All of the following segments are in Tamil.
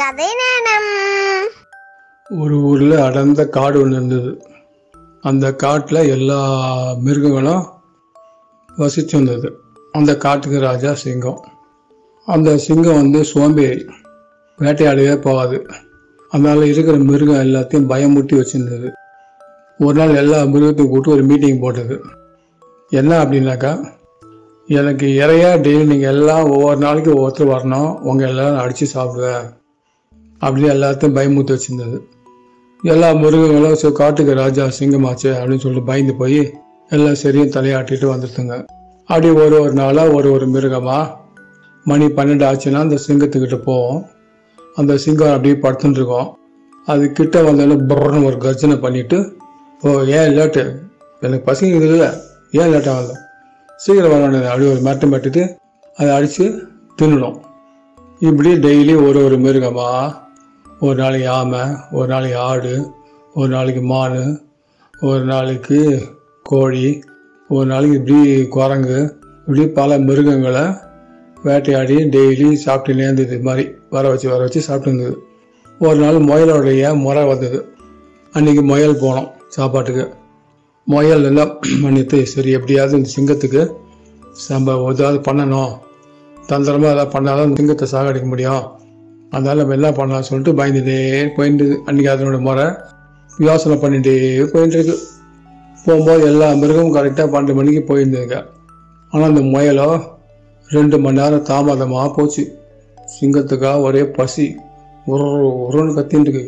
கதை நேரம் ஒரு ஊரில் அடர்ந்த காடு ஒன்று இருந்தது. அந்த காட்டில் எல்லா மிருகங்களும் வசித்து வந்தது. அந்த காட்டுக்கு ராஜா சிங்கம். அந்த சிங்கம் வந்து சோம்பேறி வேட்டையாடவே போகாது. அதனால் இருக்கிற மிருகம் எல்லாத்தையும் பயமுட்டி வச்சிருந்தது. ஒரு நாள் எல்லா மிருகத்தையும் கூப்பிட்டு ஒரு மீட்டிங் போட்டது. என்ன அப்படின்னாக்கா எனக்கு இறையா டெய்லி நீங்கள் எல்லாம் ஒவ்வொரு நாளைக்கு ஒவ்வொருத்தர் வரணும். உங்கள் எல்லாரும் அடித்து சாப்பிடுவேன் அப்படியே எல்லாத்தையும் பயமுத்து வச்சிருந்தது. எல்லா மிருகங்களும் சோ காட்டுக்கு ராஜா சிங்கமாச்சு அப்படின்னு சொல்லிட்டு பயந்து போய் எல்லாம் சரியும் தலையாட்டிட்டு வந்துட்டுங்க அப்படி ஒரு ஒரு நாளாக ஒரு ஒரு மிருகமாக மணி பன்னெண்டு ஆச்சுன்னா அந்த சிங்கத்துக்கிட்ட போவோம். அந்த சிங்கம் அப்படியே படுத்துட்டுருக்கோம் அது கிட்ட வந்தோடனே புறன்னு ஒரு கர்ஜனை பண்ணிட்டு ஓ ஏன் லேட்டு? எனக்கு பசங்க இல்லை ஏன் லேட்டாக வரல சீக்கிரம் வரணும் அப்படியே ஒரு மிரட்டு மிரட்டிட்டு அதை அடித்து தின்னணும் இப்படி டெய்லி ஒரு ஒரு மிருகமாக ஒரு நாளைக்கு ஆமை ஒரு நாளைக்கு ஆடு ஒரு நாளைக்கு மான் ஒரு நாளைக்கு கோழி ஒரு நாளைக்கு இப்படி குரங்கு இப்படி பல மிருகங்களை வேட்டையாடி டெய்லி சாப்பிட்டு நேர்ந்தது இது மாதிரி வர வச்சு வர வச்சு சாப்பிட்டு இருந்தது. ஒரு நாள் முயலோடைய முறை வந்தது. அன்னைக்கு முயல் போனோம் சாப்பாட்டுக்கு. முயல் எல்லாம் பண்ணிட்டு சரி எப்படியாவது இந்த சிங்கத்துக்கு நம்ம ஏதாவது பண்ணணும். தந்திரமாக ஏதாவது பண்ணாதான் இந்த சிங்கத்தை சாகடிக்க முடியும். அதனால் நம்ம என்ன பண்ணலாம் சொல்லிட்டு பயந்துட்டே போயிட்டு அன்றைக்கி அதனோட முறை யோசனை பண்ணிகிட்டே போயிட்டுருக்கு. போகும்போது எல்லா மிருகமும் கரெக்டாக பன்னெண்டு மணிக்கு போயிருந்ததுங்க. ஆனால் அந்த முயலோ ரெண்டு மணி நேரம் தாமதமாக போச்சு. சிங்கத்துக்காக ஒரே பசி ஒரு ஒருன்னு கத்தின்னு இருக்கு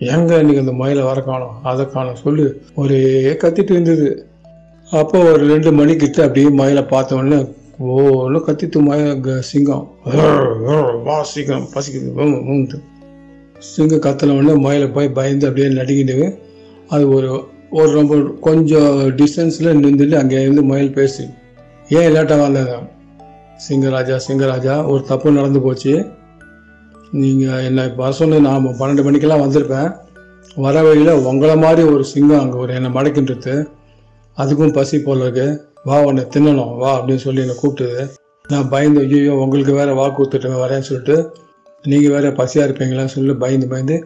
எங்க இன்னைக்கு அந்த முயலை வர காணோம்? அதை காணும் சொல்லி ஒரே கத்திட்டு இருந்தது. அப்போ ஒரு ரெண்டு மணிக்கிட்ட அப்படியே மயிலை பார்த்த உடனே ஓன்னு கத்திட்டு மய க- சிங்கம். வா சீக்கிரம் பசிக்குது ம், சிங்க சிங்கம் கத்தின உடனே மயில போய் பயந்து அப்படியே நடுங்கிட்டு அது ஒரு ஒரு ரொம்ப கொஞ்சம் டிஸ்டன்ஸில் நின்றுட்டு அங்கே இருந்து மயில் பேசி ஏன் லேட்டாக வந்தது? சிங்கராஜா சிங்கராஜா ஒரு தப்பு நடந்து போச்சு. நீங்கள் என்னை வர சொன்ன நான் பன்னெண்டு மணிக்கெல்லாம் வந்திருப்பேன். வர வழியில் உங்களை மாதிரி ஒரு சிங்கம் அங்கே ஒரு என்னை மடக்கின்றது அதுக்கும் பசி போல இருக்குது வா உன்னை தின்னணும். வா அப்படின்னு சொல்லி என்னை கூப்பிட்டுது. நான் பயந்து ஐயோ உங்களுக்கு வேற வாக்கு கொடுத்துட்டு வரேன்னு சொல்லிட்டு நீங்கள் வேற பசியாக இருப்பீங்களான்னு சொல்லி பயந்து பயந்து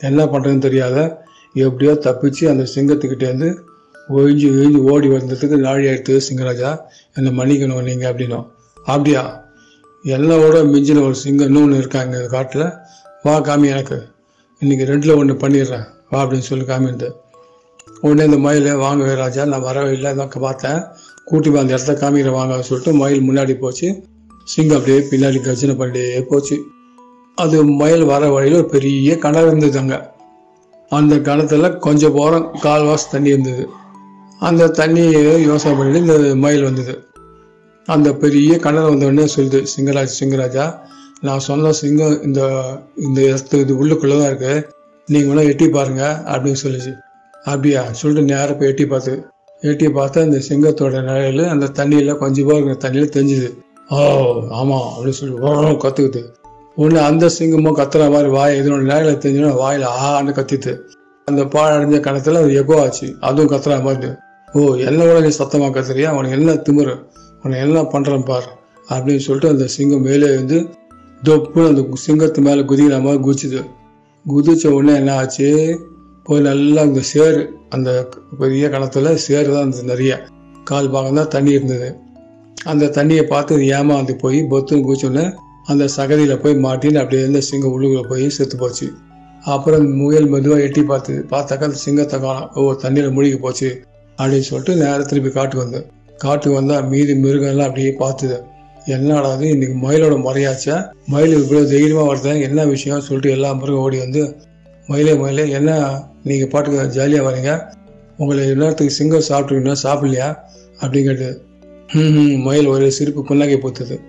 என்ன பண்ணுறதுன்னு தெரியாத எப்படியோ தப்பிச்சு அந்த சிங்கத்துக்கிட்டேருந்து ஒழிஞ்சு ஒழிஞ்சு ஓடி வந்ததுக்கு நாழி ஆயிடுத்து சிங்கராஜா. என்னை மன்னிக்கணும் நீங்கள் அப்படின்னும். அப்படியா? என்னோட மிஞ்சின ஒரு சிங்கம் இன்னொன்று இருக்காங்க காட்டில். வா காமி எனக்கு. இன்றைக்கி ரெண்டில் ஒன்று பண்ணிடுறேன். வா அப்படின்னு சொல்லி காமிந்தேன் உடனே இந்த மயில் வாங்க ராஜா நான் வரவே இல்லை. தான் பார்த்தேன். கூட்டி போய் அந்த இடத்த காமிக்கிற வாங்க சொல்லிட்டு மயில் முன்னாடி போச்சு. சிங்கம் அப்படியே பின்னாடி கர்ஜனை பண்ணிட்டே போச்சு. அது மயில் வர வழியில் ஒரு பெரிய கிணறு இருந்தது அங்கே. அந்த கிணத்துல கொஞ்சம் போகிறோம் கால்வாசி தண்ணி இருந்தது. அந்த தண்ணியை யோசனை பண்ணிட்டு இந்த மயில் வந்தது. அந்த பெரிய கிணறு வந்த சொல்லுது சிங்கராஜ் சிங்கராஜா நான் சொன்ன சிங்கம் இந்த இந்த இடத்து இது உள்ளுக்குள்ளே தான் இருக்குது நீங்கள் வேணால் எட்டி பாருங்க அப்படின்னு சொல்லிச்சு. அப்படியா? சொல்லிட்டு நேராக போய் எட்டி பார்த்து எட்டி பார்த்தா அந்த சிங்கத்தோட நிலையில அந்த தண்ணியில் கொஞ்சம் இருக்கிற தண்ணியில் தெரிஞ்சுது. ஓ ஆமாம் அப்படின்னு சொல்லி ஓரம் கற்றுக்குது ஒன்று அந்த சிங்கமும் கத்துற மாதிரி வாய் இதனோட நிழலை தெரிஞ்சோன்னா வாயில் ஆன்னு கத்திட்டு. அந்த பாழடைஞ்ச கணத்துல அது எகோ ஆச்சு. அதுவும் கத்துற மாதிரி. ஓ என்னோட நீ சத்தமா கத்துறியா? உனக்கு என்ன திமுற உனக்கு என்ன பண்றேன் பார் அப்படின்னு சொல்லிட்டு அந்த சிங்கம் மேலே வந்து தொப்புன்னு அந்த சிங்கத்து மேலே குதிக்கிற மாதிரி குதிச்சுது. குதிச்ச உடனே என்ன ஆச்சு? போய் நல்லா அந்த சேரு அந்த பெரிய கணத்தில் சேரு தான் இருந்தது நிறைய. கால் பாகம் தான் தண்ணி இருந்தது. அந்த தண்ணியை பார்த்து அது ஏமாந்து போய் பொத்துன்னு குதிச்சோடனே அந்த சகதியில் போய் மாட்டின்னு அப்படியே இருந்த சிங்கம் உள்ளுக்குள்ள போய் செத்து போச்சு. அப்புறம் அந்த முயல் மெதுவாக எட்டி பார்த்து பார்த்தாக்கா அந்த சிங்கத்தை காணும். ஓ தண்ணியில் முழுகி போச்சு அப்படின்னு சொல்லிட்டு நேரம் திருப்பி காட்டுக்கு வந்து காட்டுக்கு வந்தால் மீதி மிருகம்லாம் அப்படியே பார்த்துது. என்னடாது இன்னைக்கு மயிலோட முறையாச்சா? மயில் இவ்வளோ தைரியமாக வருது என்ன விஷயம் சொல்லிட்டு எல்லா மிருகம் ஓடி வந்து மயிலே மயிலே என்ன? நீங்கள் பாட்டுக்கு ஜாலியாக வரீங்க. உங்களை நேரத்துக்கு சிங்கம் சாப்பிட்டுருக்கீங்கன்னா சாப்பிடலையா? அப்படின்னு ம் ம், மயில் ஒரு சிரிப்பு புன்னகை போத்துது.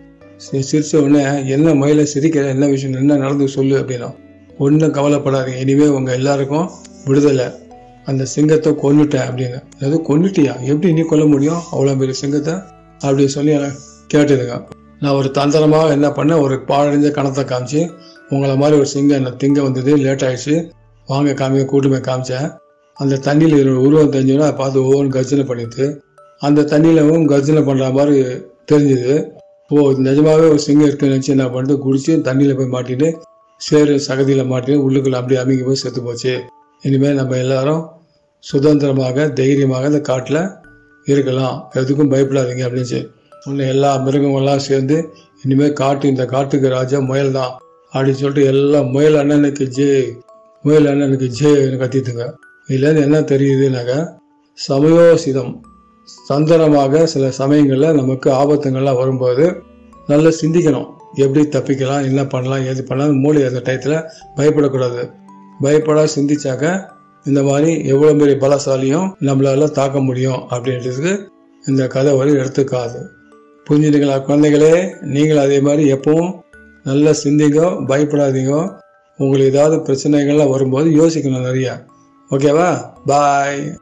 சி- சிரிச்ச உடனே என்ன மயிலை சிரிக்கிற? என்ன விஷயம்? என்ன நடந்து சொல்லு அப்படின்னா ஒன்றும் கவலைப்படாதீங்க. இனிமேல் உங்கள் எல்லாருக்கும் விடுதலை. அந்த சிங்கத்தை கொண்டுட்டேன் அப்படின்னு. அதாவது கொண்டுட்டியா எப்படி நீ கொல்ல முடியும்? அவ்வளோ பெரிய சிங்கத்தை? அப்படின்னு சொல்லி கேட்டதுங்க. நான் ஒரு தந்திரமாக என்ன பண்ணேன்? ஒரு பாழடைஞ்ச கணத்தை காமிச்சு உங்களை மாதிரி ஒரு சிங்கம் என்ன திங்க வந்தது லேட் ஆயிடுச்சு. வாங்க காமிக்க கூட்டு போய் காமிச்சேன். அந்த தண்ணியில் என்னோட உருவம் தெரிஞ்சோன்னா அதை பார்த்து ஒவ்வொன்று கர்ஜனை பண்ணிட்டு அந்த தண்ணியிலவும் கர்ஜனை பண்ணுற மாதிரி தெரிஞ்சுது. ஓ நிஜமாகவே ஒரு சிங்கம் இருக்குன்னு நினச்சி என்ன பண்ணிட்டு குடிச்சு தண்ணியில் போய் மாட்டிட்டு சேரு சகதியில் மாட்டி உள்ளுக்குள்ள அப்படியே அமுங்கி போய் செத்து போச்சு. இனிமேல் நம்ம எல்லாரும் சுதந்திரமாக தைரியமாக இந்த காட்டில் இருக்கலாம். எதுக்கும் பயப்படாதீங்க அப்படின்னு சொல்லி உன்னை எல்லா மிருகங்கள்லாம் சேர்ந்து இனிமேல் காட்டு இந்த காட்டுக்கு ராஜா முயல் தான் அப்படின்னு சொல்லிட்டு எல்லாம் முயல் அண்ணனுக்கு ஜே முயல் அண்ணனுக்கு ஜேன்னு கத்திட்டுங்க. இதுலேருந்து என்ன தெரியுதுனாக்க சமயோசிதம். சந்தனமாக சில சமயங்களில் நமக்கு ஆபத்துங்கள்லாம் வரும்போது நல்லா சிந்திக்கணும். எப்படி தப்பிக்கலாம் என்ன பண்ணலாம் எது பண்ணலாம் மூளை அந்த டயத்தில் பயப்படக்கூடாது. பயப்படா சிந்திச்சாக்க இந்த மாதிரி எவ்வளோ பெரிய பலசாலியும் நம்மளால தாக்க முடியும் அப்படின்றதுக்கு இந்த கதை ஒரு எடுத்துக்காது புரிஞ்சுட்டீங்களா குழந்தைகளே? நீங்கள் அதே மாதிரி எப்பவும் நல்லா சிந்திங்க பயப்படாதீங்க. உங்களுக்கு ஏதாவது பிரச்சனைகள்லாம் வரும்போது யோசிக்கணும் நிறையா. ஓகேவா பாய்